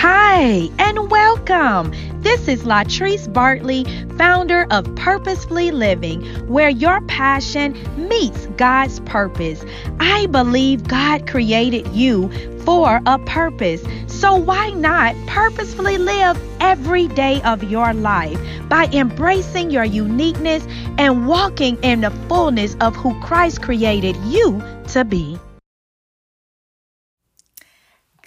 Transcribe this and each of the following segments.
Hi, and welcome. This is Latrice Bartley, founder of Purposefully Living, where your passion meets God's purpose. I believe God created you for a purpose. So why not purposefully live every day of your life by embracing your uniqueness and walking in the fullness of who Christ created you to be?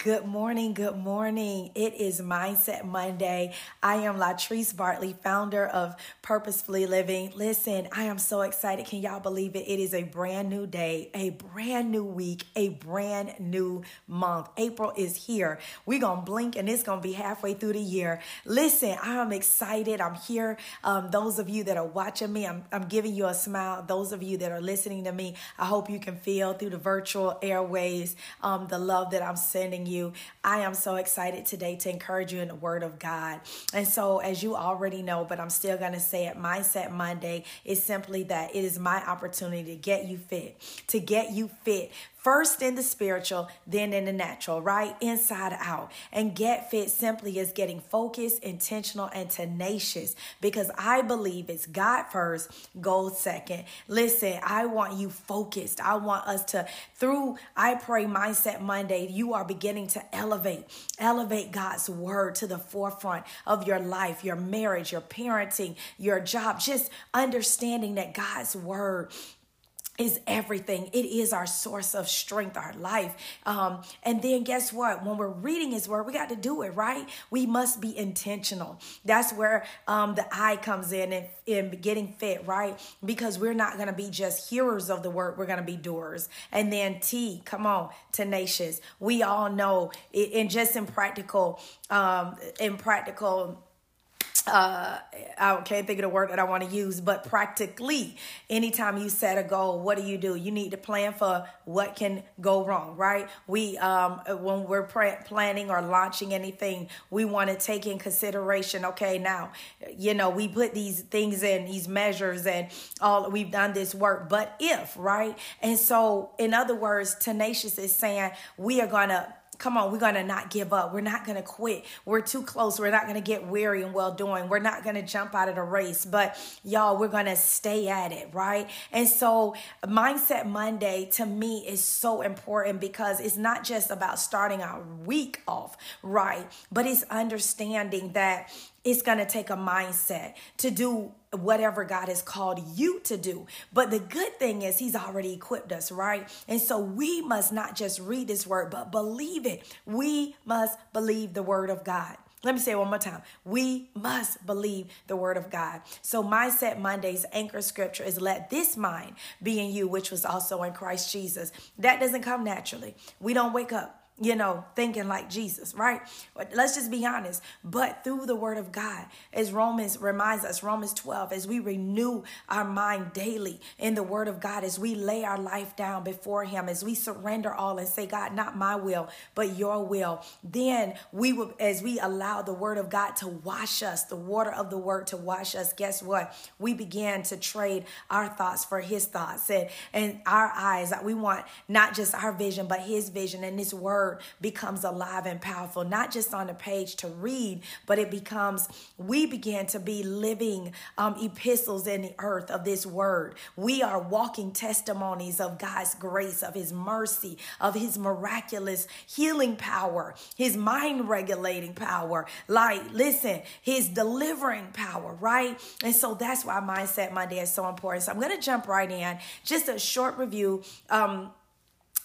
Good morning, good morning. It is Mindset Monday. I am Latrice Bartley, founder of Purposefully Living. Listen, I am so excited. Can y'all believe it? It is a brand new day, a brand new week, a brand new month. April is here. We're going to blink and it's going to be halfway through the year. Listen, I am excited. I'm here. Um, those of you that are watching me, I'm, I'm giving you a smile. Those of you that are listening to me, I hope you can feel through the virtual airways um, the love that I'm sending you you. I am so excited today to encourage you in the Word of God. And so, as you already know, but I'm still going to say it, Mindset Monday is simply that it is my opportunity to get you fit, to get you fit First in the spiritual, then in the natural, right? Inside out. And get fit simply is getting focused, intentional, and tenacious because I believe it's God first, gold second. Listen, I want you focused. I want us to, through I Pray Mindset Monday, you are beginning to elevate, elevate God's word to the forefront of your life, your marriage, your parenting, your job, just understanding that God's word is everything. It is our source of strength, our life. Um, and then guess what? When we're reading His Word, we got to do it right. We must be intentional. That's where um, the I comes in and in getting fit, right? Because we're not going to be just hearers of the Word. We're going to be doers. And then T, come on, tenacious. We all know, it, and just in practical, um, in practical uh i can't think of the word that i want to use but practically anytime you set a goal what do you do? You need to plan for what can go wrong right? We um when we're planning or launching anything we want to take in consideration okay now you know we put these things in these measures and all we've done this work but if right? And so in other words tenacious is saying we are gonna Come on, we're going to not give up. We're not going to quit. We're too close. We're not going to get weary and well doing. We're not going to jump out of the race, but y'all, we're going to stay at it, right? And so, Mindset Monday to me is so important because it's not just about starting our week off right, but it's understanding that it's going to take a mindset to do whatever God has called you to do. But the good thing is, He's already equipped us, right? And so we must not just read this word, but believe it. We must believe the word of God. Let me say it one more time. We must believe the word of God. So, Mindset Monday's anchor scripture is let this mind be in you, which was also in Christ Jesus. That doesn't come naturally. We don't wake up you know, thinking like Jesus, right? But let's just be honest. But through the word of God, as Romans reminds us, Romans 12, as we renew our mind daily in the word of God, as we lay our life down before Him, as we surrender all and say, God, not my will, but your will, then we will, as we allow the word of God to wash us, the water of the word to wash us, guess what? We begin to trade our thoughts for His thoughts and, and our eyes. That we want not just our vision, but His vision and His word word becomes alive and powerful, not just on the page to read, but it becomes, we begin to be living um, epistles in the earth of this word. We are walking testimonies of God's grace, of His mercy, of His miraculous healing power, His mind regulating power. Like, listen, His delivering power, right? And so that's why Mindset Monday is so important. So I'm going to jump right in. Just a short review. Um,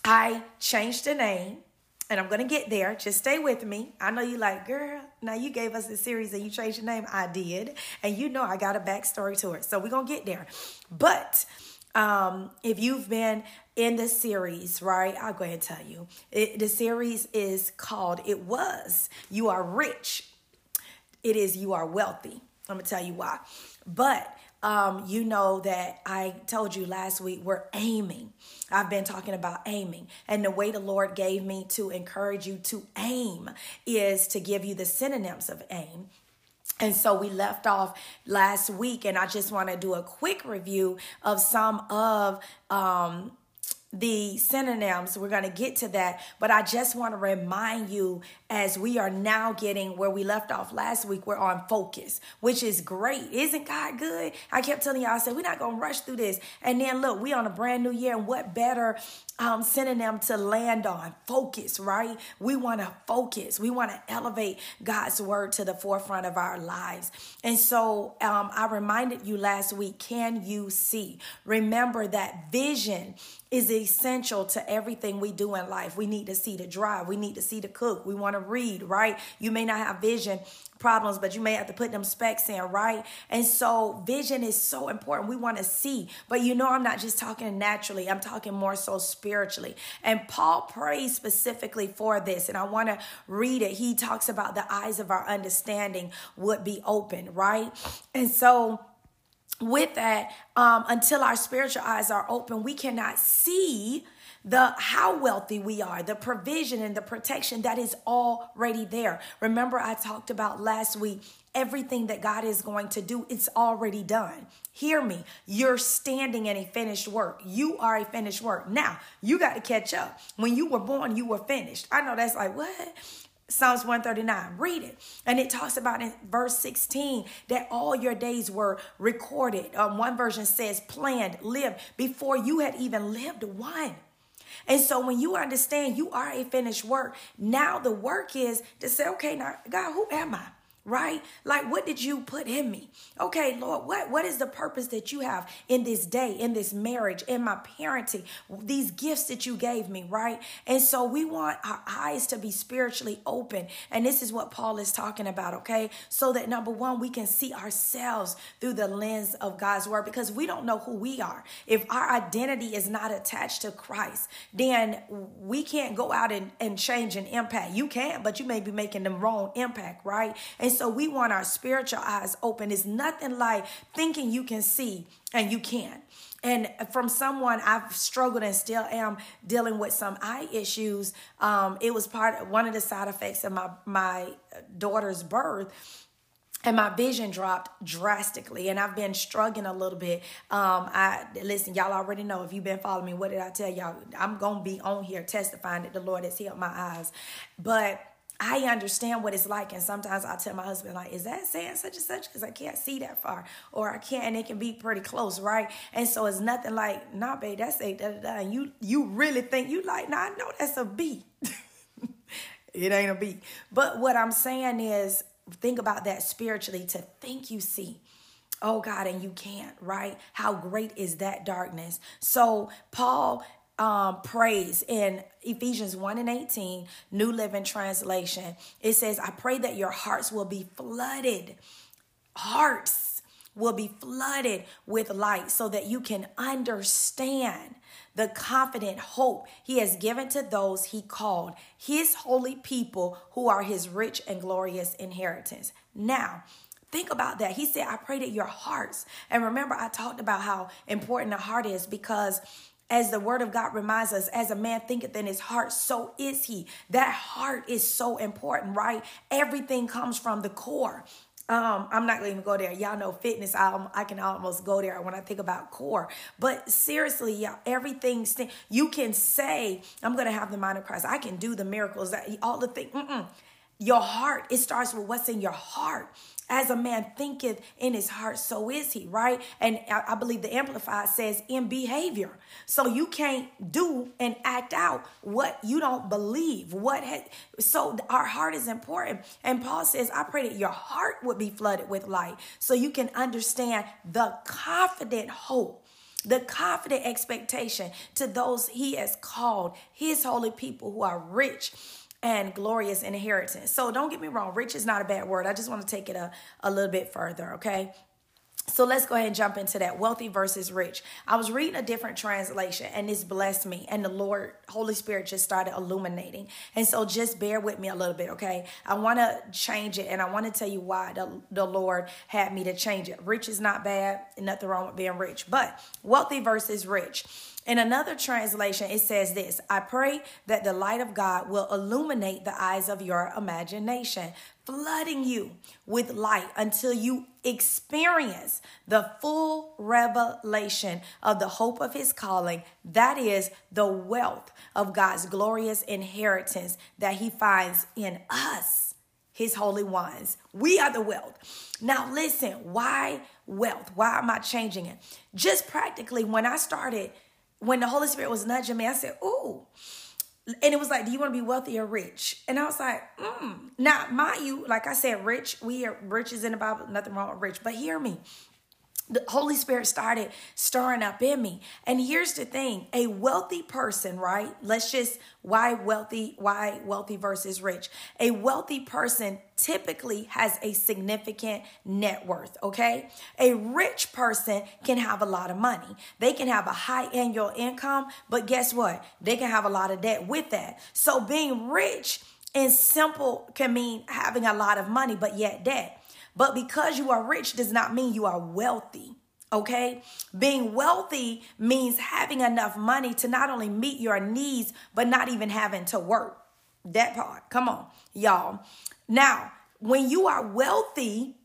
I changed the name and I'm gonna get there. Just stay with me. I know you like, girl. Now you gave us the series and you changed your name. I did, and you know I got a backstory to it. So we're gonna get there. But um, if you've been in the series, right? I'll go ahead and tell you. It, the series is called "It Was You Are Rich." It is you are wealthy. I'm gonna tell you why. But um, you know that I told you last week we're aiming. I've been talking about aiming. And the way the Lord gave me to encourage you to aim is to give you the synonyms of aim. And so we left off last week, and I just want to do a quick review of some of um, the synonyms. We're going to get to that, but I just want to remind you as we are now getting where we left off last week, we're on focus, which is great. Isn't God good? I kept telling y'all, I said, we're not going to rush through this. And then look, we on a brand new year, and what better um, synonym to land on? Focus, right? We want to focus. We want to elevate God's word to the forefront of our lives. And so um, I reminded you last week, can you see? Remember that vision is essential to everything we do in life. We need to see to drive. We need to see to cook. We want to read, right? You may not have vision problems, but you may have to put them specs in, right? And so vision is so important. We want to see, but you know, I'm not just talking naturally, I'm talking more so spiritually. And Paul prays specifically for this, and I want to read it. He talks about the eyes of our understanding would be open, right? And so, with that, um, until our spiritual eyes are open, we cannot see the how wealthy we are, the provision and the protection that is already there. Remember, I talked about last week everything that God is going to do, it's already done. Hear me. You're standing in a finished work. You are a finished work. Now, you got to catch up. When you were born, you were finished. I know that's like, what? Psalms 139. Read it. And it talks about in verse 16 that all your days were recorded. Um, one version says planned, lived before you had even lived one. And so when you understand you are a finished work, now the work is to say, okay, now God, who am I? Right? Like what did you put in me? Okay, Lord, what what is the purpose that you have in this day, in this marriage, in my parenting, these gifts that you gave me, right? And so we want our eyes to be spiritually open. And this is what Paul is talking about, okay? So that number 1, we can see ourselves through the lens of God's word because we don't know who we are. If our identity is not attached to Christ, then we can't go out and, and change and impact. You can, but you may be making the wrong impact, right? And so we want our spiritual eyes open. It's nothing like thinking you can see and you can't. And from someone I've struggled and still am dealing with some eye issues. Um, it was part of one of the side effects of my my daughter's birth and my vision dropped drastically and i've been struggling a little bit um i listen y'all already know if you've been following me what did i tell y'all i'm gonna be on here testifying that the lord has healed my eyes but I understand what it's like, and sometimes I tell my husband, like, "Is that saying such and such?" Because I can't see that far, or I can't, and it can be pretty close, right? And so it's nothing like, "Nah, babe, that's a da da da." And you you really think you like? Nah, I know that's a B. it ain't a B. But what I'm saying is, think about that spiritually. To think you see. Oh God, and you can't, right? How great is that darkness? So Paul um, prays in Ephesians 1 and 18, New Living Translation. It says, I pray that your hearts will be flooded. Hearts will be flooded with light so that you can understand the confident hope he has given to those he called, his holy people who are his rich and glorious inheritance. Now, Think about that. He said, I pray that your hearts, and remember, I talked about how important the heart is because as the word of God reminds us, as a man thinketh in his heart, so is he. That heart is so important, right? Everything comes from the core. Um, I'm not going to go there. Y'all know fitness. I, I can almost go there when I think about core. But seriously, y'all, everything st- you can say, I'm going to have the mind of Christ. I can do the miracles. That all the things. Your heart. It starts with what's in your heart. As a man thinketh in his heart, so is he, right? And I, believe the Amplified says in behavior. So you can't do and act out what you don't believe. What had, so our heart is important. And Paul says, I pray that your heart would be flooded with light so you can understand the confident hope the confident expectation to those he has called, his holy people who are rich and glorious inheritance. So don't get me wrong, rich is not a bad word. I just want to take it a, a little bit further, okay? So let's go ahead and jump into that wealthy versus rich. I was reading a different translation and this blessed me, and the Lord, Holy Spirit, just started illuminating. And so just bear with me a little bit, okay? I want to change it and I want to tell you why the, the Lord had me to change it. Rich is not bad, nothing wrong with being rich, but wealthy versus rich. In another translation, it says this I pray that the light of God will illuminate the eyes of your imagination, flooding you with light until you experience the full revelation of the hope of his calling. That is the wealth of God's glorious inheritance that he finds in us, his holy ones. We are the wealth. Now, listen, why wealth? Why am I changing it? Just practically, when I started when the Holy Spirit was nudging me, I said, Ooh. And it was like, Do you want to be wealthy or rich? And I was like, mm. Now, mind you, like I said, rich, we are rich is in the Bible, nothing wrong with rich. But hear me the Holy Spirit started stirring up in me. And here's the thing a wealthy person, right? Let's just, why wealthy, why wealthy versus rich? A wealthy person typically has a significant net worth, okay? A rich person can have a lot of money. They can have a high annual income, but guess what? They can have a lot of debt with that. So being rich and simple can mean having a lot of money, but yet debt. But because you are rich does not mean you are wealthy. Okay. Being wealthy means having enough money to not only meet your needs, but not even having to work. That part. Come on, y'all. Now, when you are wealthy,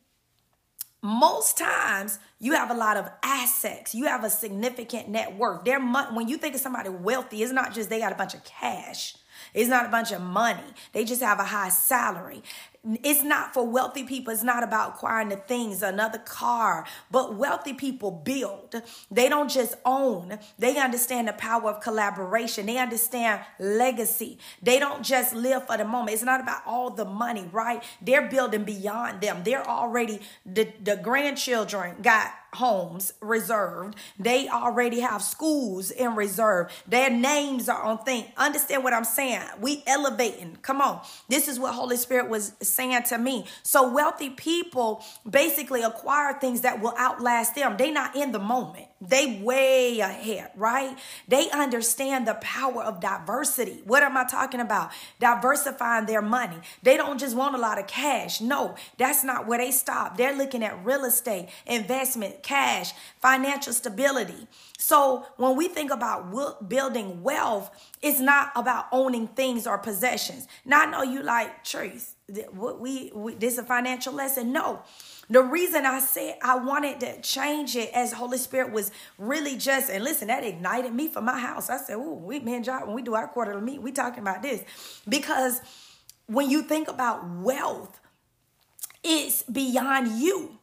most times you have a lot of assets. You have a significant net worth. Their when you think of somebody wealthy, it's not just they got a bunch of cash. It's not a bunch of money. They just have a high salary. It's not for wealthy people. It's not about acquiring the things, another car, but wealthy people build. They don't just own. They understand the power of collaboration. They understand legacy. They don't just live for the moment. It's not about all the money, right? They're building beyond them. They're already, the, the grandchildren got homes reserved. They already have schools in reserve. Their names are on thing. Understand what I'm saying? We elevating. Come on. This is what Holy Spirit was saying to me. So wealthy people basically acquire things that will outlast them. They not in the moment. They way ahead, right? They understand the power of diversity. What am I talking about? Diversifying their money. They don't just want a lot of cash. No, that's not where they stop. They're looking at real estate, investment, cash, financial stability. So when we think about building wealth, it's not about owning things or possessions. Now I know you like truth. We, we this is a financial lesson. No. The reason I said I wanted to change it as Holy Spirit was really just, and listen, that ignited me for my house. I said, oh, we, me and John, when we do our quarterly meet, we talking about this. Because when you think about wealth, it's beyond you.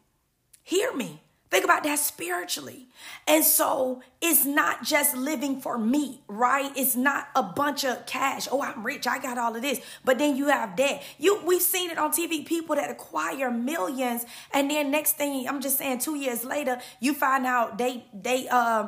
Hear me. Think about that spiritually. And so it's not just living for me, right? It's not a bunch of cash. Oh, I'm rich. I got all of this. But then you have debt. You we've seen it on TV, people that acquire millions and then next thing, I'm just saying 2 years later, you find out they they uh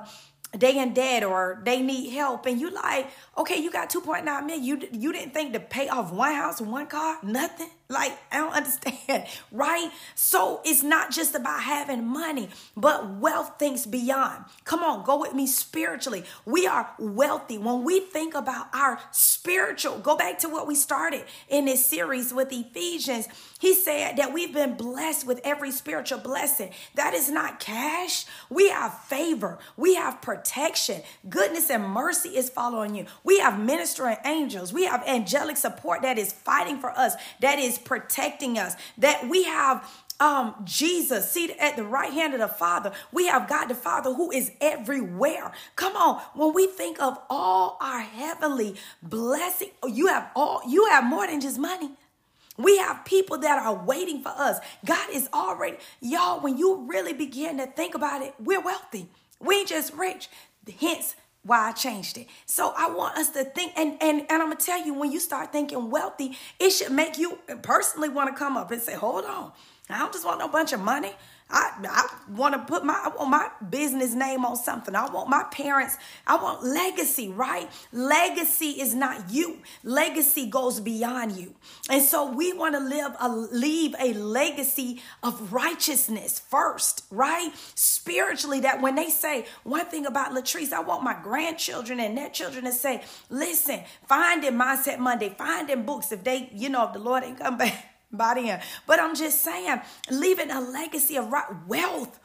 they in debt or they need help and you like okay you got 2.9 million you you didn't think to pay off one house one car nothing like, I don't understand, right? So it's not just about having money, but wealth thinks beyond. Come on, go with me spiritually. We are wealthy. When we think about our spiritual, go back to what we started in this series with Ephesians. He said that we've been blessed with every spiritual blessing. That is not cash. We have favor, we have protection, goodness and mercy is following you. We have ministering angels, we have angelic support that is fighting for us, that is protecting us, that we have um, Jesus seated at the right hand of the Father. We have God the Father who is everywhere. Come on, when we think of all our heavenly blessing, you have all you have more than just money. We have people that are waiting for us. God is already, y'all, when you really begin to think about it, we're wealthy. We ain't just rich. Hence, why I changed it. So I want us to think, and and and I'm gonna tell you, when you start thinking wealthy, it should make you personally want to come up and say, hold on, I don't just want no bunch of money. I, I want to put my I want my business name on something. I want my parents. I want legacy, right? Legacy is not you. Legacy goes beyond you, and so we want to live a leave a legacy of righteousness first, right? Spiritually, that when they say one thing about Latrice, I want my grandchildren and their children to say, "Listen, find in Mindset Monday, find in books if they, you know, if the Lord ain't come back." Body in. But I'm just saying, leaving a legacy of wealth.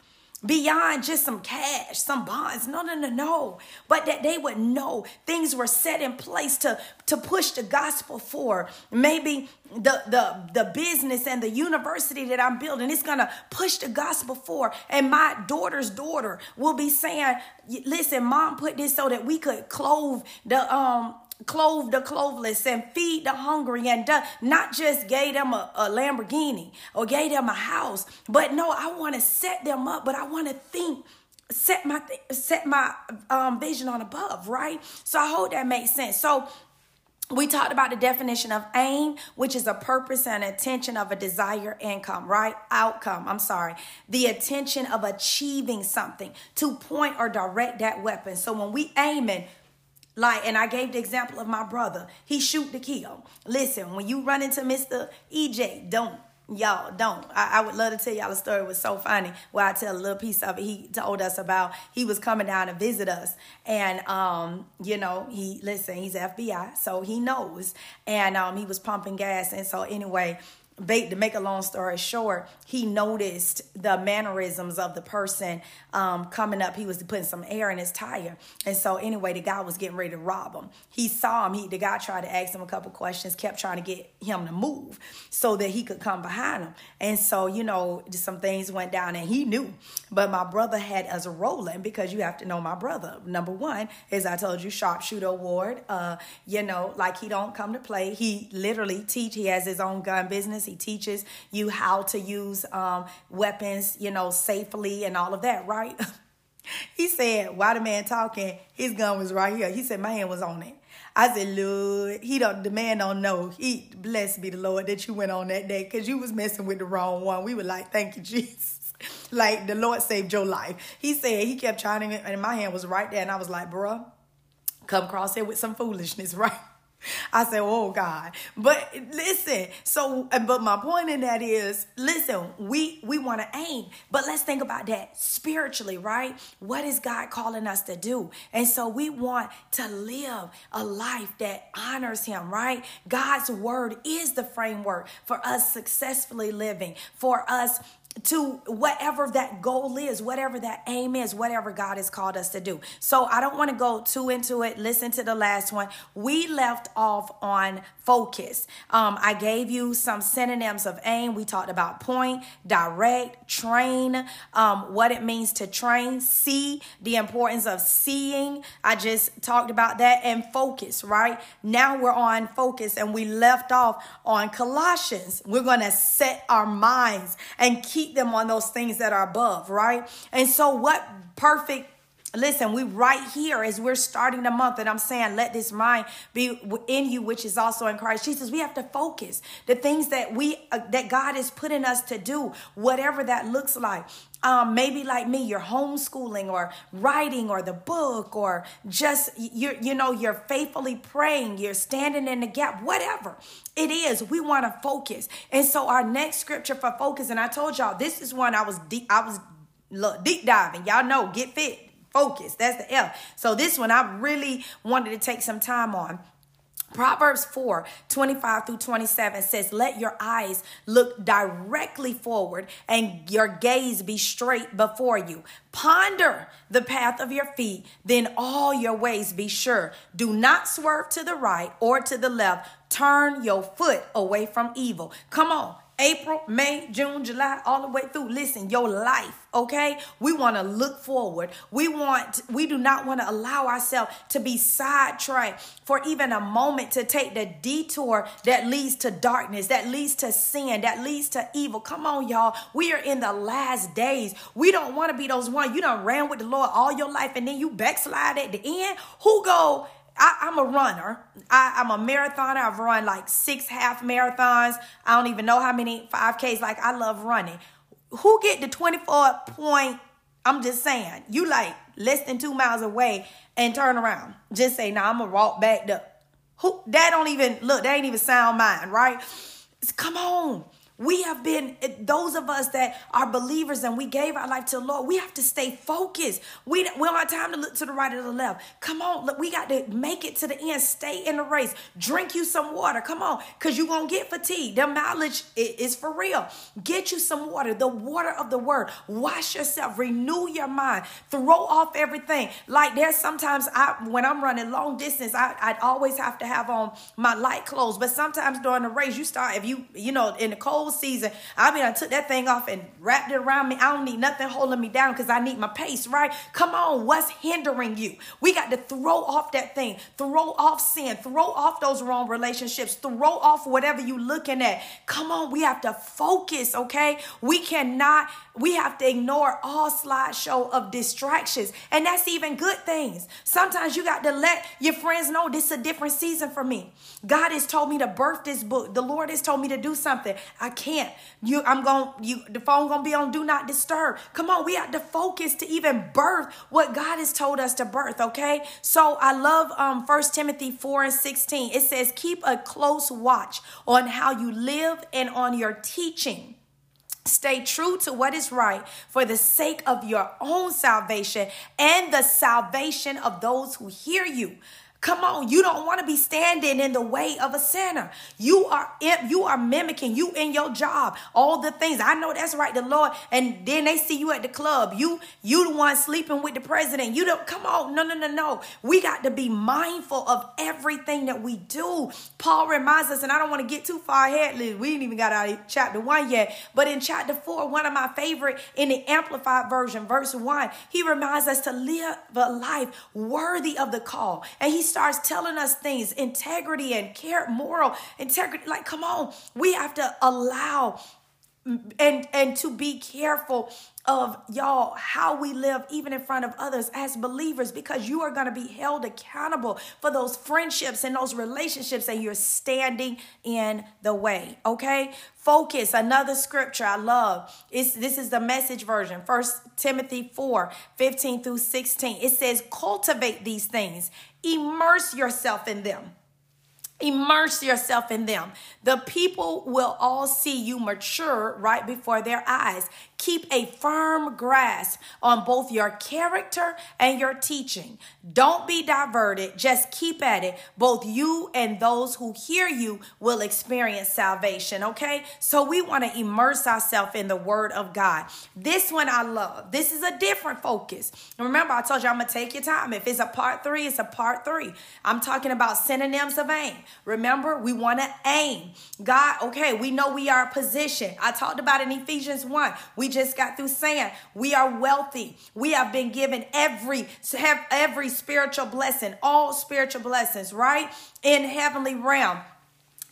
beyond just some cash, some bonds. No, no, no, no. But that they would know things were set in place to, to push the gospel for. Maybe the, the, the business and the university that I'm building is to push the gospel for. And my daughter's daughter will be saying, listen, mom put this so that we could clothe the, um, clothe the cloveless and feed the hungry and uh, not just gave them a, a, Lamborghini or gave them a house, but no, I want to set them up, but I want to think set my set my um, vision on above, right? So I hope that makes sense. So we talked about the definition of aim, which is a purpose and attention of a desired income, right? Outcome, I'm sorry. The attention of achieving something to point or direct that weapon. So when we aiming, like, and I gave the example of my brother. He shoot the kill. Listen, when you run into Mr. EJ, don't. Y'all don't. I, I, would love to tell y'all a story. It was so funny. Where I tell a little piece of it. He told us about he was coming down to visit us, and um, you know, he listen. He's FBI, so he knows, and um, he was pumping gas, and so anyway, to make a long story short, he noticed the mannerisms of the person um, coming up. He was putting some air in his tire. And so, anyway, the guy was getting ready to rob him. He saw him. He, the guy tried to ask him a couple questions, kept trying to get him to move so that he could come behind him. And so, you know, some things went down and he knew. But my brother had us rolling because you have to know my brother. Number one, as I told you, sharpshooter award. Uh, you know, like he don't come to play. He literally teach. He has his own gun business. He teaches you how to use um, weapons, you know, safely and all of that, right? he said, while the man talking, his gun was right here. He said, my hand was on it. I said, Lord, he don't the man don't know. He blessed be the Lord that you went on that day because you was messing with the wrong one. We were like, thank you, Jesus. like the Lord saved your life. He said he kept trying to, and my hand was right there, and I was like, bruh, come cross here with some foolishness, right? I said, "Oh God!" But listen. So, but my point in that is, listen. We we want to aim, but let's think about that spiritually, right? What is God calling us to do? And so we want to live a life that honors Him, right? God's word is the framework for us successfully living, for us to whatever that goal is, whatever that aim is, whatever God has called us to do. So I don't want to go too into it. Listen to the last one. We left off on focus. Um, I gave you some synonyms of aim. We talked about point, direct, train, um, what it means to train, see, the importance of seeing. I just talked about that and focus, right? Now we're on focus and we left off on Colossians. We're going to set our minds and keep them on those things that are above, right? And so what perfect Listen, we right here as we're starting the month, and I'm saying, let this mind be in you, which is also in Christ Jesus. We have to focus the things that we uh, that God is putting us to do, whatever that looks like. Um, maybe like me, you're homeschooling or writing or the book or just you're you know you're faithfully praying, you're standing in the gap, whatever it is. We want to focus, and so our next scripture for focus, and I told y'all this is one I was deep, I was look, deep diving. Y'all know, get fit focus. That's the F. So this one I really wanted to take some time on. Proverbs 4 25 through 27 says, Let your eyes look directly forward and your gaze be straight before you. Ponder the path of your feet, then all your ways be sure. Do not swerve to the right or to the left. Turn your foot away from evil. Come on. April, May, June, July, all the way through. Listen, your life, okay? We want to look forward. We want, we do not want to allow ourselves to be sidetracked for even a moment to take the detour that leads to darkness, that leads to sin, that leads to evil. Come on, y'all. We are in the last days. We don't want to be those one you done ran with the Lord all your life and then you backslide at the end. Who go I, am a runner. I, am a marathoner. I've run like six half marathons. I don't even know how many 5Ks. Like, I love running. Who get the 24 point? I'm just saying, you like less than two miles away and turn around. Just say, nah, I'm gonna walk back up. Who that don't even look, that ain't even sound mind, right? Come on. We have been, those of us that are believers and we gave our life to the Lord, we have to stay focused. We, we don't have time to look to the right or the left. Come on, look, we got to make it to the end. Stay in the race. Drink you some water. Come on, because you're going to get fatigued. The mileage is for real. Get you some water, the water of the word. Wash yourself, renew your mind, throw off everything. Like there's sometimes I, when I'm running long distance, I, I'd always have to have on my light clothes. But sometimes during the race, you start, if you, you know, in the cold, cold season. I mean, I took that thing off and wrapped it around me. I don't need nothing holding me down because I need my pace, right? Come on, what's hindering you? We got to throw off that thing, throw off sin, throw off those wrong relationships, throw off whatever you looking at. Come on, we have to focus, okay? We cannot, we have to ignore all slideshow of distractions. And that's even good things. Sometimes you got to let your friends know this is a different season for me. God has told me to birth this book. The Lord has told me to do something. I can't. You, I'm going. You, the phone gonna be on do not disturb. Come on, we have to focus to even birth what God has told us to birth. Okay. So I love um First Timothy four and sixteen. It says, "Keep a close watch on how you live and on your teaching." Stay true to what is right for the sake of your own salvation and the salvation of those who hear you. Come on, you don't want to be standing in the way of a sinner. You are you are mimicking you in your job, all the things. I know that's right, the Lord. And then they see you at the club. You you the one sleeping with the president. You don't come on. No, no, no, no. We got to be mindful of everything that we do. Paul reminds us, and I don't want to get too far ahead. We ain't even got out of chapter one yet. But in chapter four, one of my favorite in the amplified version, verse one, he reminds us to live a life worthy of the call. And he starts telling us things, integrity and care, moral integrity. Like, come on, we have to allow and and to be careful of y'all how we live even in front of others as believers because you are going to be held accountable for those friendships and those relationships and you're standing in the way okay? Focus another scripture i love. Is this is the message version first timothy 4 15 through 16 it says cultivate these things. Immerse yourself in them Immerse yourself in them. The people will all see you mature right before their eyes. Keep a firm grasp on both your character and your teaching. Don't be diverted. Just keep at it. Both you and those who hear you will experience salvation. Okay. So we want to immerse ourselves in the word of God. This one I love. This is a different focus. remember, I told you I'm going to take your time. If it's a part three, it's a part three. I'm talking about synonyms of aim. Remember, we want to aim. God, okay, we know we are positioned. I talked about in Ephesians 1. We just got through saying we are wealthy. We have been given every have every spiritual blessing, all spiritual blessings, right? In heavenly realm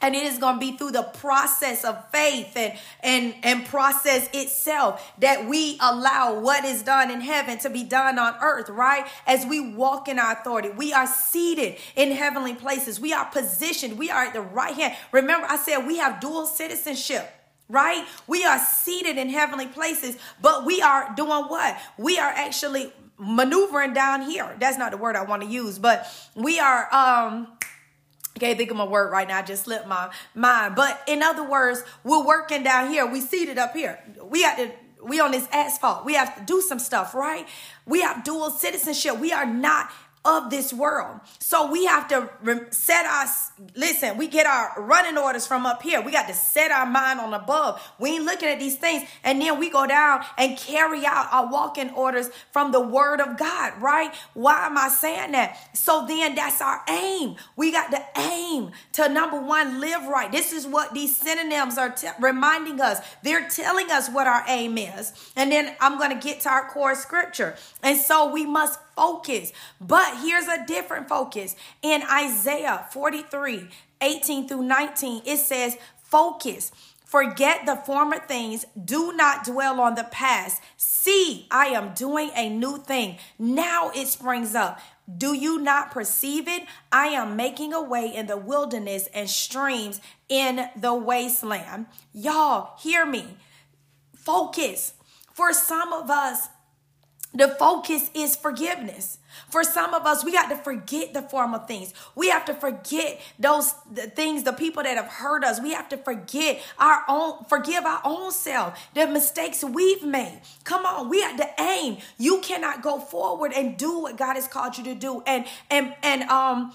and it is going to be through the process of faith and and and process itself that we allow what is done in heaven to be done on earth right as we walk in our authority we are seated in heavenly places we are positioned we are at the right hand remember i said we have dual citizenship right? We are seated in heavenly places, but we are doing what? We are actually maneuvering down here. That's not the word I want to use, but we are um Can't think of my word right now. I just slipped my mind. But in other words, we're working down here. We seated up here. We have to we on this asphalt. We have to do some stuff, right? We have dual citizenship. We are not of this world. So we have to set us, listen, we get our running orders from up here. We got to set our mind on above. We ain't looking at these things. And then we go down and carry out our walking orders from the word of God, right? Why am I saying that? So then that's our aim. We got to aim to number one, live right. This is what these synonyms are t- reminding us. They're telling us what our aim is. And then I'm going to get to our core scripture. And so we must focus. But here's a different focus. In Isaiah 43 18 through 19, it says, Focus. Forget the former things. Do not dwell on the past. See, I am doing a new thing. Now it springs up. Do you not perceive it? I am making a way in the wilderness and streams in the wasteland. Y'all, hear me. Focus. For some of us, The focus is forgiveness. For some of us, we got to forget the former things. We have to forget those things, the people that have hurt us. We have to forget our own, forgive our own self, the mistakes we've made. Come on, we have to aim. You cannot go forward and do what God has called you to do, and and and um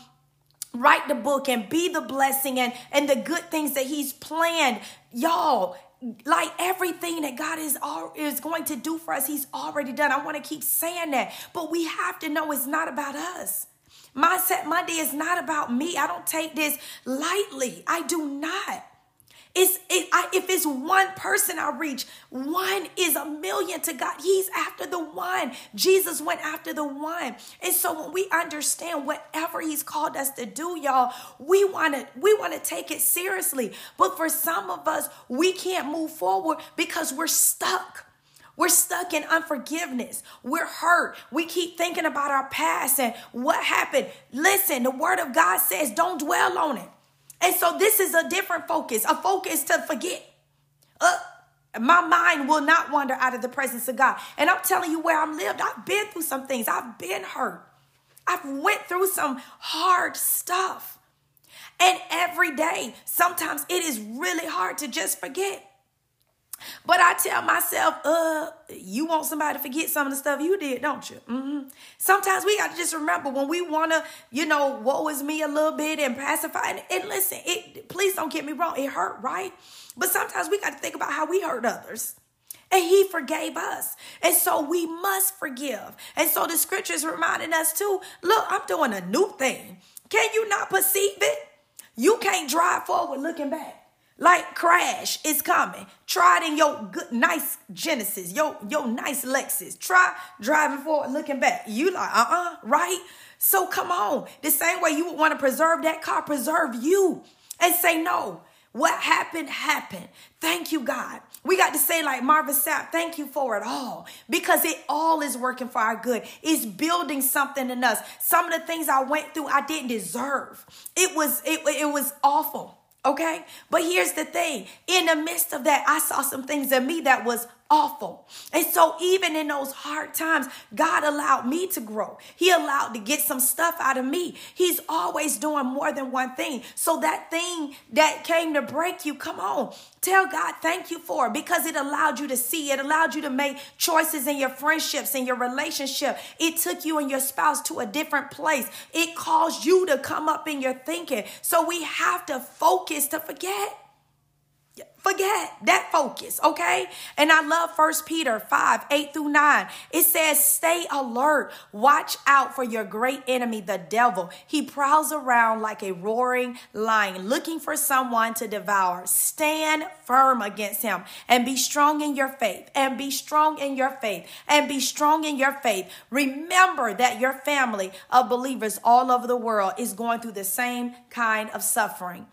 write the book and be the blessing and and the good things that He's planned, y'all like everything that God is all is going to do for us, He's already done. I want to keep saying that, but we have to know it's not about us. Mindset Monday is not about me. I don't take this lightly. I do not. It's it, I, if it's one person I reach, one is a million to God. He's after the one. Jesus went after the one. And so when we understand whatever He's called us to do, y'all, we want to we want to take it seriously. But for some of us, we can't move forward because we're stuck. We're stuck in unforgiveness. We're hurt. We keep thinking about our past and what happened. Listen, the word of God says, don't dwell on it. And so this is a different focus, a focus to forget. Uh, my mind will not wander out of the presence of God. And I'm telling you where I'm lived. I've been through some things. I've been hurt. I've went through some hard stuff. And every day, sometimes it is really hard to just forget. But I tell myself, uh, you want somebody to forget some of the stuff you did, don't you? Mm-hmm. Sometimes we got to just remember when we want to, you know, woe is me a little bit and pacify. And, and listen, it please don't get me wrong, it hurt, right? But sometimes we got to think about how we hurt others. And he forgave us. And so we must forgive. And so the scriptures reminding us too, look, I'm doing a new thing. Can you not perceive it? You can't drive forward looking back. Like crash is coming. Try it in your good, nice Genesis, your, your nice Lexus. Try driving forward, looking back. You like, uh-uh, right? So come on. The same way you would want to preserve that car, preserve you. And say, no, what happened, happened. Thank you, God. We got to say, like Marvin Sapp, thank you for it all because it all is working for our good. It's building something in us. Some of the things I went through, I didn't deserve. It was, it, it was awful. Okay. But here's the thing in the midst of that, I saw some things in me that was awful. And so, even in those hard times, God allowed me to grow. He allowed to get some stuff out of me. He's always doing more than one thing. So, that thing that came to break you, come on, tell God thank you for it because it allowed you to see, it allowed you to make choices in your friendships, in your relationship. It took you and your spouse to a different place. It caused you to come up in your thinking. So, we have to focus to forget. Forget that focus, okay? And I love First Peter 5 8 through 9. It says, Stay alert, watch out for your great enemy, the devil. He prowls around like a roaring lion, looking for someone to devour. Stand firm against him and be strong in your faith, and be strong in your faith, and be strong in your faith. Remember that your family of believers all over the world is going through the same kind of suffering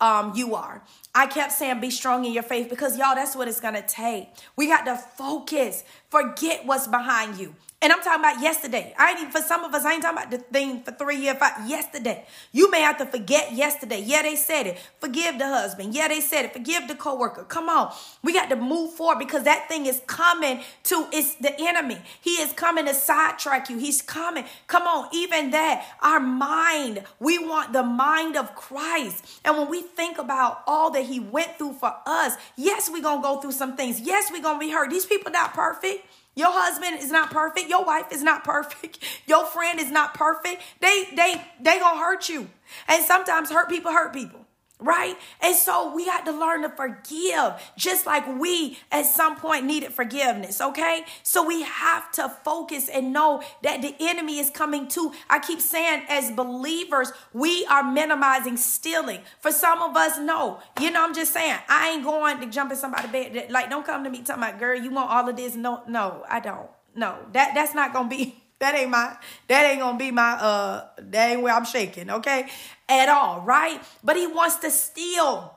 um, you are. I kept saying be strong in your faith because y'all, that's what it's gonna take. We got to focus, forget what's behind you. And I'm talking about yesterday. I ain't even for some of us, I ain't talking about the thing for three years, five yesterday. You may have to forget yesterday. Yeah, they said it. Forgive the husband. Yeah, they said it. Forgive the coworker. Come on. We got to move forward because that thing is coming to it's the enemy. He is coming to sidetrack you. He's coming. Come on, even that. Our mind. We want the mind of Christ. And when we think about all that he went through for us, yes, we're gonna go through some things. Yes, we're gonna be hurt. These people not perfect. Your husband is not perfect. Your wife is not perfect. Your friend is not perfect. They they they gonna hurt you. And sometimes hurt people hurt people right? And so we got to learn to forgive, just like we at some point needed forgiveness, okay? So we have to focus and know that the enemy is coming too. I keep saying, as believers, we are minimizing stealing. For some of us, no. You know, I'm just saying, I ain't going to jump in somebody's bed. Like, don't come to me talking about, girl, you want all of this? No, no, I don't. No, that that's not gonna be that ain't my that ain't gonna be my uh that ain't where I'm shaking, okay? At all, right? But he wants to steal.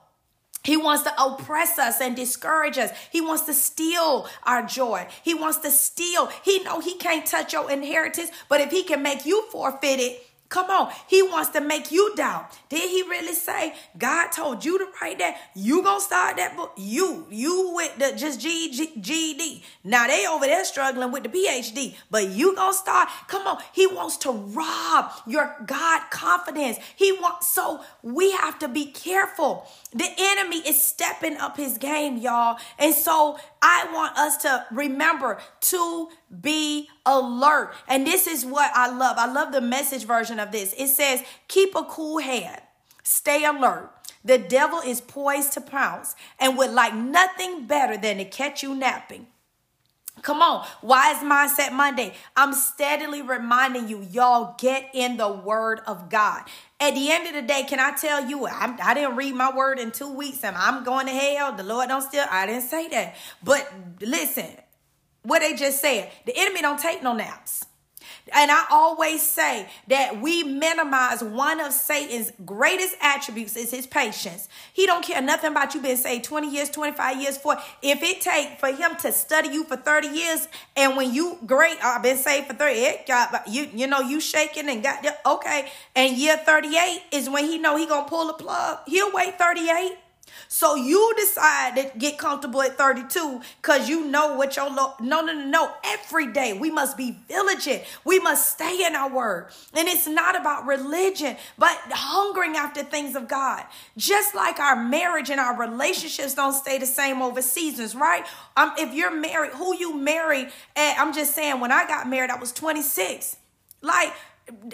He wants to oppress us and discourage us. He wants to steal our joy. He wants to steal. He know he can't touch your inheritance, but if he can make you forfeit it, Come on. He wants to make you doubt. Did he really say God told you to write that? You gonna start that book? You, you with the just GED. Now they over there struggling with the PhD, but you gonna start. Come on. He wants to rob your God confidence. He wants, so we have to be careful. The enemy is stepping up his game, y'all. And so I want us to remember to be alert. And this is what I love. I love the message version of this. It says, keep a cool head, stay alert. The devil is poised to pounce and would like nothing better than to catch you napping. Come on, Wise Mindset Monday. I'm steadily reminding you, y'all get in the Word of God. At the end of the day, can I tell you, I did not read my Word in two weeks and I'm going to hell. The Lord don't still, I didn't say that. But listen, what they just said, the enemy don't take no naps. And I always say that we minimize one of Satan's greatest attributes is his patience. He don't care nothing about you being saved 20 years, 25 years for if it take for him to study you for 30 years and when you great, I've been saved for 30, it got you you know you shaking and got okay. And year 38 is when he know he gonna pull the plug. He'll wait 38. So you decide to get comfortable at 32 because you know what your no no no no every day we must be vigilant. We must stay in our word. And it's not about religion, but hungering after things of God. Just like our marriage and our relationships don't stay the same over seasons, right? Um, if you're married, who you marry at, I'm just saying, when I got married, I was 26. Like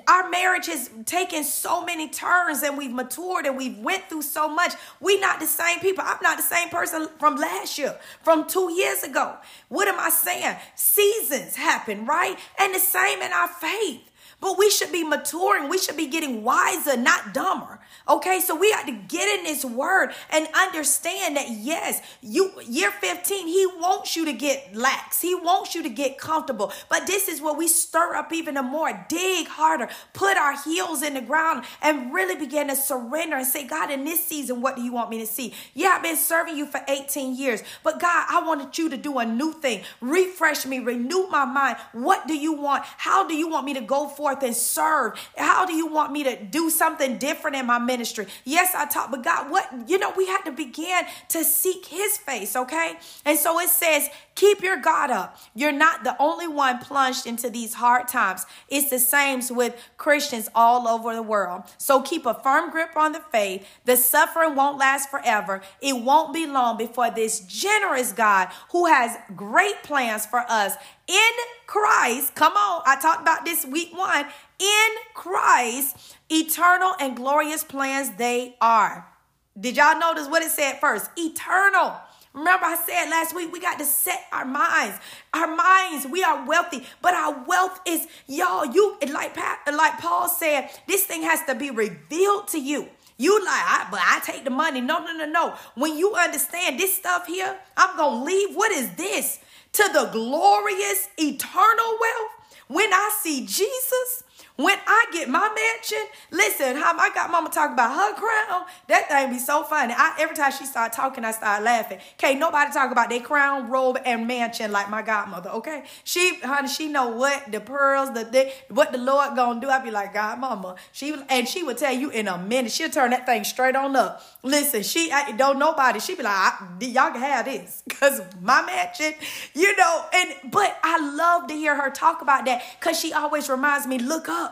our marriage has taken so many turns and we've matured and we've went through so much. We not the same people. I'm not the same person from last year from two years ago. What am i saying? Seasons happen right? And the same in our faith but we should be maturing. We should be getting wiser, not dumber. Okay, so we got to get in this word and understand that yes, you year 15, he wants you to get lax. He wants you to get comfortable. But this is where we stir up even more, dig harder, put our heels in the ground and really begin to surrender and say, God, in this season, what do you want me to see? Yeah, I've been serving you for 18 years, but God, I wanted you to do a new thing. Refresh me, renew my mind. What do you want? How do you want me to go forth? Forth and serve. How do you want me to do something different in my ministry? Yes, I talk, but God, what, you know, we had to begin to seek his face, okay? And so it says, keep your God up. You're not the only one plunged into these hard times. It's the same with Christians all over the world. So keep a firm grip on the faith. The suffering won't last forever. It won't be long before this generous God who has great plans for us in Christ, come on, I talked about this week one. In Christ, eternal and glorious plans they are. Did y'all notice what it said first? Eternal. Remember, I said last week we got to set our minds. Our minds, we are wealthy, but our wealth is y'all. You like like Paul said, this thing has to be revealed to you. You like, I, but I take the money. No, no, no, no. When you understand this stuff here, I'm gonna leave. What is this? To the glorious eternal wealth, when I see Jesus, when I get my mansion, listen, how I got mama talk about her crown, that thing be so funny. I, every time she start talking, I start laughing. Can't nobody talk about their crown, robe, and mansion like my godmother, okay? She, honey, she know what the pearls, the, the what the Lord gonna do. I be like, God, mama. She and she would tell you in a minute. She'll turn that thing straight on up. Listen, she I, don't nobody. She be like, y'all can have this because my mansion, you know. And but I love to hear her talk about that because she always reminds me, look up.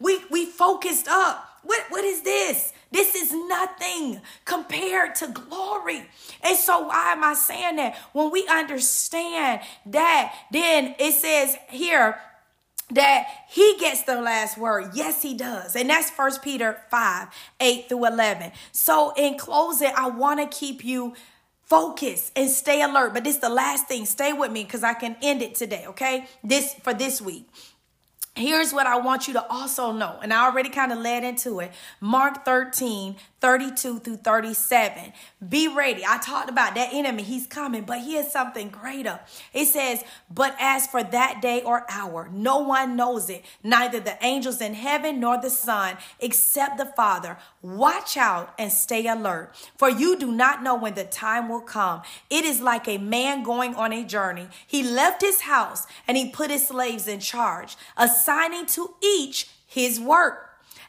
We we focused up. What what is this? This is nothing compared to glory. And so why am I saying that? When we understand that, then it says here that he gets the last word. Yes, he does. And that's First Peter 5, 8 through 11. So in closing, I want to keep you focused and stay alert. But this is the last thing. Stay with me because I can end it today, okay? This for this week. Here's what I want you to also know, and I already kind of led into it. Mark 13, 32 through 37. Be ready. I talked about that enemy. He's coming, but here's something greater. It says, But as for that day or hour, no one knows it, neither the angels in heaven nor the Son, except the Father. Watch out and stay alert, for you do not know when the time will come. It is like a man going on a journey. He left his house and he put his slaves in charge, assigning to each his work.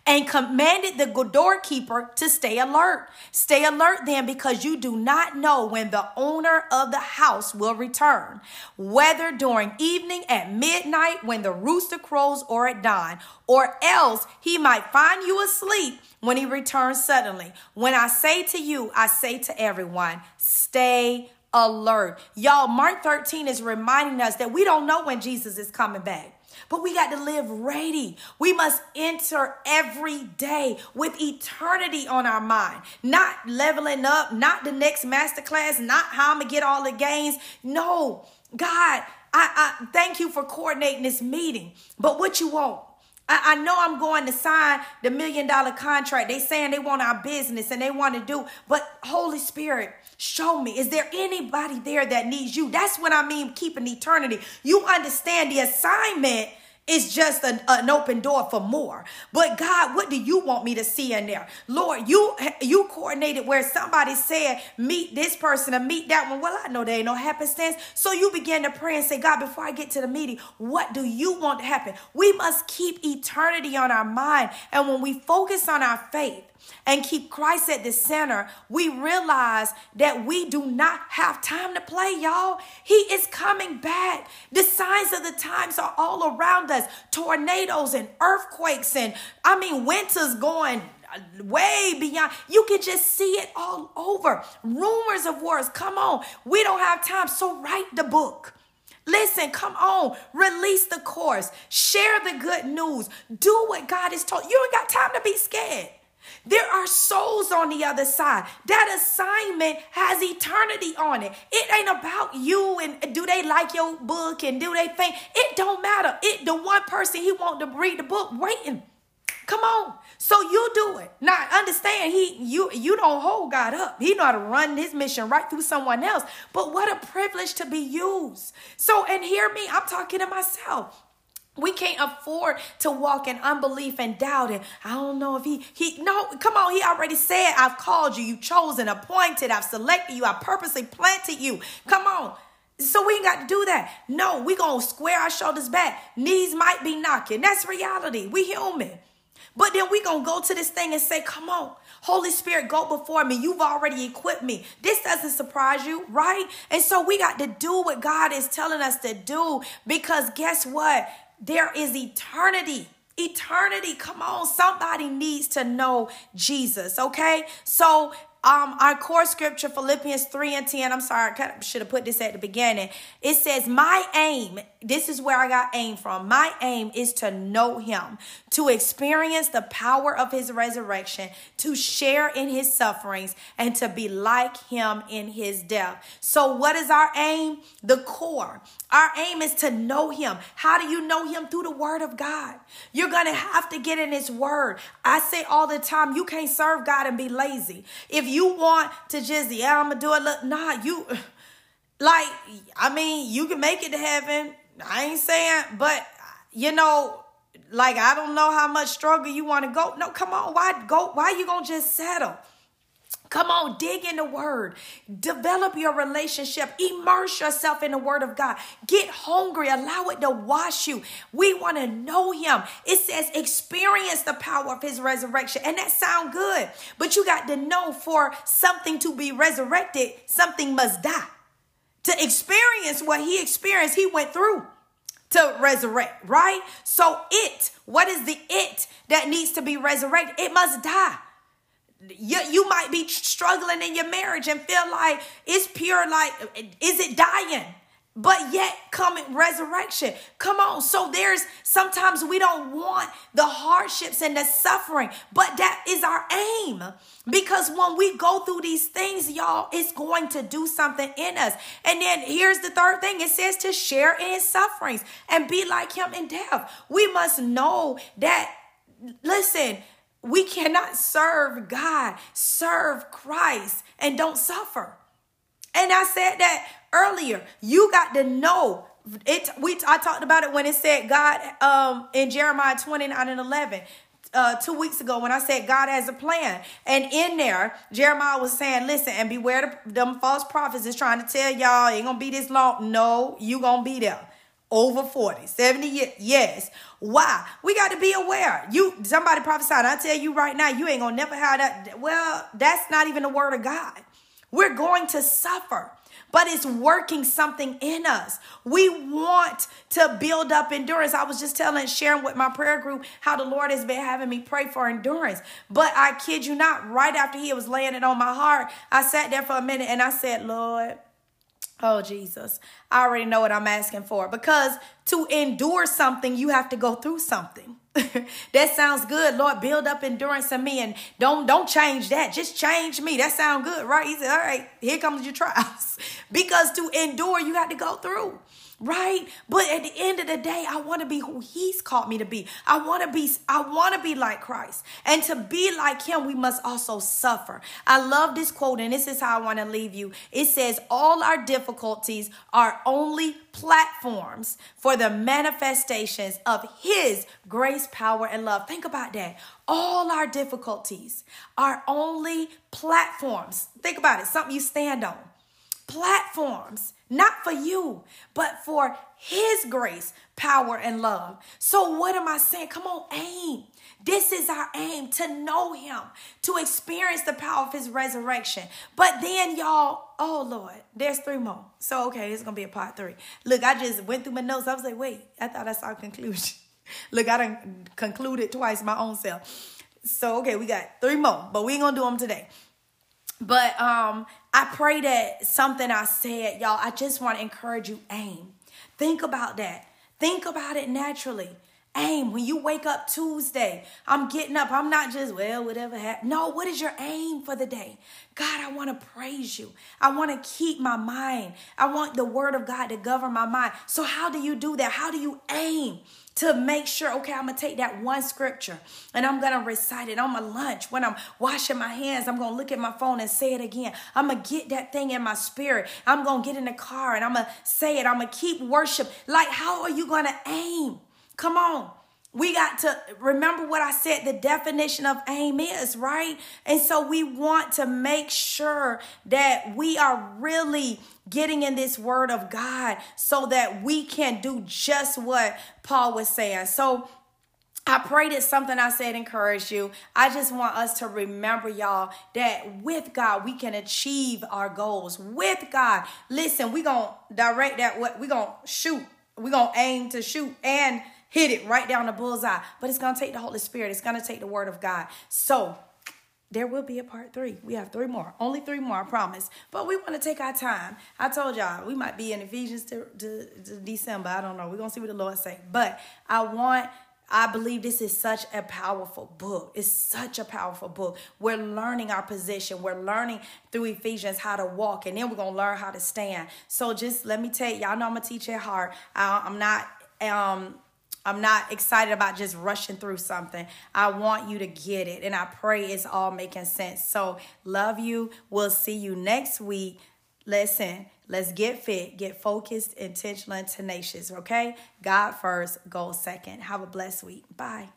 and commanded the doorkeeper to stay alert. Stay alert then because you do not know when the owner of the house will return, whether during evening at midnight when the rooster crows or at dawn, or else he might find you asleep when he returns suddenly. When I say to you, I say to everyone, stay alert. Y'all, Mark 13 is reminding us that we don't know when Jesus is coming back. But we got to live ready. We must enter every day with eternity on our mind. Not leveling up, not the next masterclass, not how I'm going to get all the gains. No, God, I, I thank you for coordinating this meeting. But what you want? I, I know I'm going to sign the million dollar contract. They saying they want our business and they want to do, but Holy Spirit, show me. Is there anybody there that needs you? That's what I mean, keeping eternity. You understand the assignment it's just an, an open door for more. But God, what do you want me to see in there? Lord, you you coordinated where somebody said, meet this person or meet that one. Well, I know there ain't no happenstance. So you begin to pray and say, God, before I get to the meeting, what do you want to happen? We must keep eternity on our mind. And when we focus on our faith, and keep Christ at the center, we realize that we do not have time to play, y'all. He is coming back. The signs of the times are all around us tornadoes and earthquakes, and I mean, winter's going way beyond. You can just see it all over. Rumors of wars. Come on. We don't have time. So write the book. Listen, come on, release the course, share the good news, do what God has told you. Ain't got time to be scared. There are souls on the other side. That assignment has eternity on it. It ain't about you and do they like your book and do they think it don't matter. It the one person he want to read the book waiting. Come on. So you do it. Now understand he you you don't hold God up. He know how to run his mission right through someone else. But what a privilege to be used. So and hear me, I'm talking to myself. We can't afford to walk in unbelief and doubt. And I don't know if he, he, no, come on. He already said, I've called you, you've chosen, appointed, I've selected you, I purposely planted you. Come on. So we ain't got to do that. No, we to square our shoulders back. Knees might be knocking. That's reality. We human. But then we to go to this thing and say, come on. Holy Spirit, go before me. You've already equipped me. This doesn't surprise you, right? And so we got to do what God is telling us to do because guess what? There is eternity. Eternity. Come on. Somebody needs to know Jesus. Okay. So um, our core scripture, Philippians 3 and 10. I'm sorry, I should have put this at the beginning. It says, My aim, this is where I got aim from. My aim is to know him, to experience the power of his resurrection, to share in his sufferings, and to be like him in his death. So, what is our aim? The core. Our aim is to know him. How do you know him? Through the word of God. You're going to have to get in his word. I say all the time, you can't serve God and be lazy. If you want to just, yeah, I'm gonna do it. Look, nah, you like, I mean, you can make it to heaven. I ain't saying, but you know, like I don't know how much struggle you want to go. No, come on, why go? Why you gonna just settle? Come on, dig in the word. Develop your relationship. Immerse yourself in the word of God. Get hungry. Allow it to wash you. We want to know him. It says experience the power of his resurrection. And that sound good. But you got to know for something to be resurrected, something must die. To experience what he experienced, he went through to resurrect, right? So it, what is the it that needs to be resurrected? It must die you, you might be struggling in your marriage and feel like it's pure like is it dying? But yet coming resurrection. Come on. So there's sometimes we don't want the hardships and the suffering but that is our aim. Because when we go through these things y'all it's going to do something in us. And then here's the third thing. It says to share in his sufferings and be like him in death. We must know that listen we cannot serve God, serve Christ, and don't suffer. And I said that earlier. You got to know it. We I talked about it when it said God um in Jeremiah 29 and 11. Uh, two weeks ago when I said God has a plan. And in there, Jeremiah was saying, listen, and beware the, them false prophets is trying to tell y'all ain't gonna be this long. No, you gonna be there. Over 40 70 years yes why we got to be aware you somebody prophesied i tell you right now you ain't gonna never have that well that's not even the word of god we're going to suffer but it's working something in us. We want to build up endurance. I was just telling, sharing with my prayer group how the Lord has been having me pray for endurance. But I kid you not, right after He was laying it on my heart, I sat there for a minute and I said, Lord, Oh, Jesus. I already know what I'm asking for because to endure something, you have to go through something. that sounds good. Lord, build up endurance in me and don't don't change that. Just change me. That sounds good, right? He said, All right, here comes your trials. because to endure, you got to go through right? But at the end of the day, I want to be who he's called me to be. I want to be I want to be like Christ. And to be like him, we must also suffer. I love this quote and this is how I want to leave you. It says all our difficulties are only platforms for the manifestations of his grace, power and love. Think about that. All our difficulties are only platforms. Think about it, something you stand on platforms, not for you, but for His grace, power, and love. So, what am I saying? Come on, aim. This is our aim to know Him, to experience the power of His resurrection. But then, y'all, oh Lord, there's three more. So, okay, it's gonna be a part three. Look, I just went through my notes. I was like, wait, I thought I saw a conclusion. Look, I done concluded twice my own self. So, okay, we got three more, but we ain't gonna do them today. But um, I pray that something I said, y'all, I just want to encourage you aim. Think about that. Think about it naturally. Aim. When you wake up Tuesday, I'm getting up. I'm not just, well, whatever happened. No, what is your aim for the day? God, I want to praise you. I want to keep my mind. I want the word of God to govern my mind. So, how do you do that? How do you aim? To make sure, okay, I'm gonna take that one scripture and I'm gonna recite it on my lunch when I'm washing my hands. I'm gonna look at my phone and say it again. I'm gonna get that thing in my spirit. I'm gonna get in the car and I'm gonna say it. I'm gonna keep worship. Like, how are you gonna aim? Come on. We got to remember what I said the definition of aim is, right? And so we want to make sure that we are really getting in this word of God so that we can do just what Paul was saying. So I pray that something I said encouraged you. I just want us to remember, y'all, that with God we can achieve our goals. With God, listen, we gonna direct that. What we gonna shoot? We gonna aim to shoot and hit it right down the bullseye. But it's going to take the Holy Spirit, it's going to take the Word of God. So, there will be a part three. We have three more, only three more, I promise. But we want to take our time. I told y'all we might be in Ephesians to, to, to December. I don't know. We're gonna see what the Lord say. But I want I believe this is such a powerful book. It's such a powerful book. We're learning our position. We're learning through Ephesians how to walk, and then we're gonna learn how to stand. So just let me tell y'all know I'm a teacher at heart. I, I'm not um I'm not excited about just rushing through something. I want you to get it. And I pray it's all making sense. So, love you. We'll see you next week. Listen, let's get fit, get focused, intentional, and tenacious, okay? God first, goal second. Have a blessed week. Bye.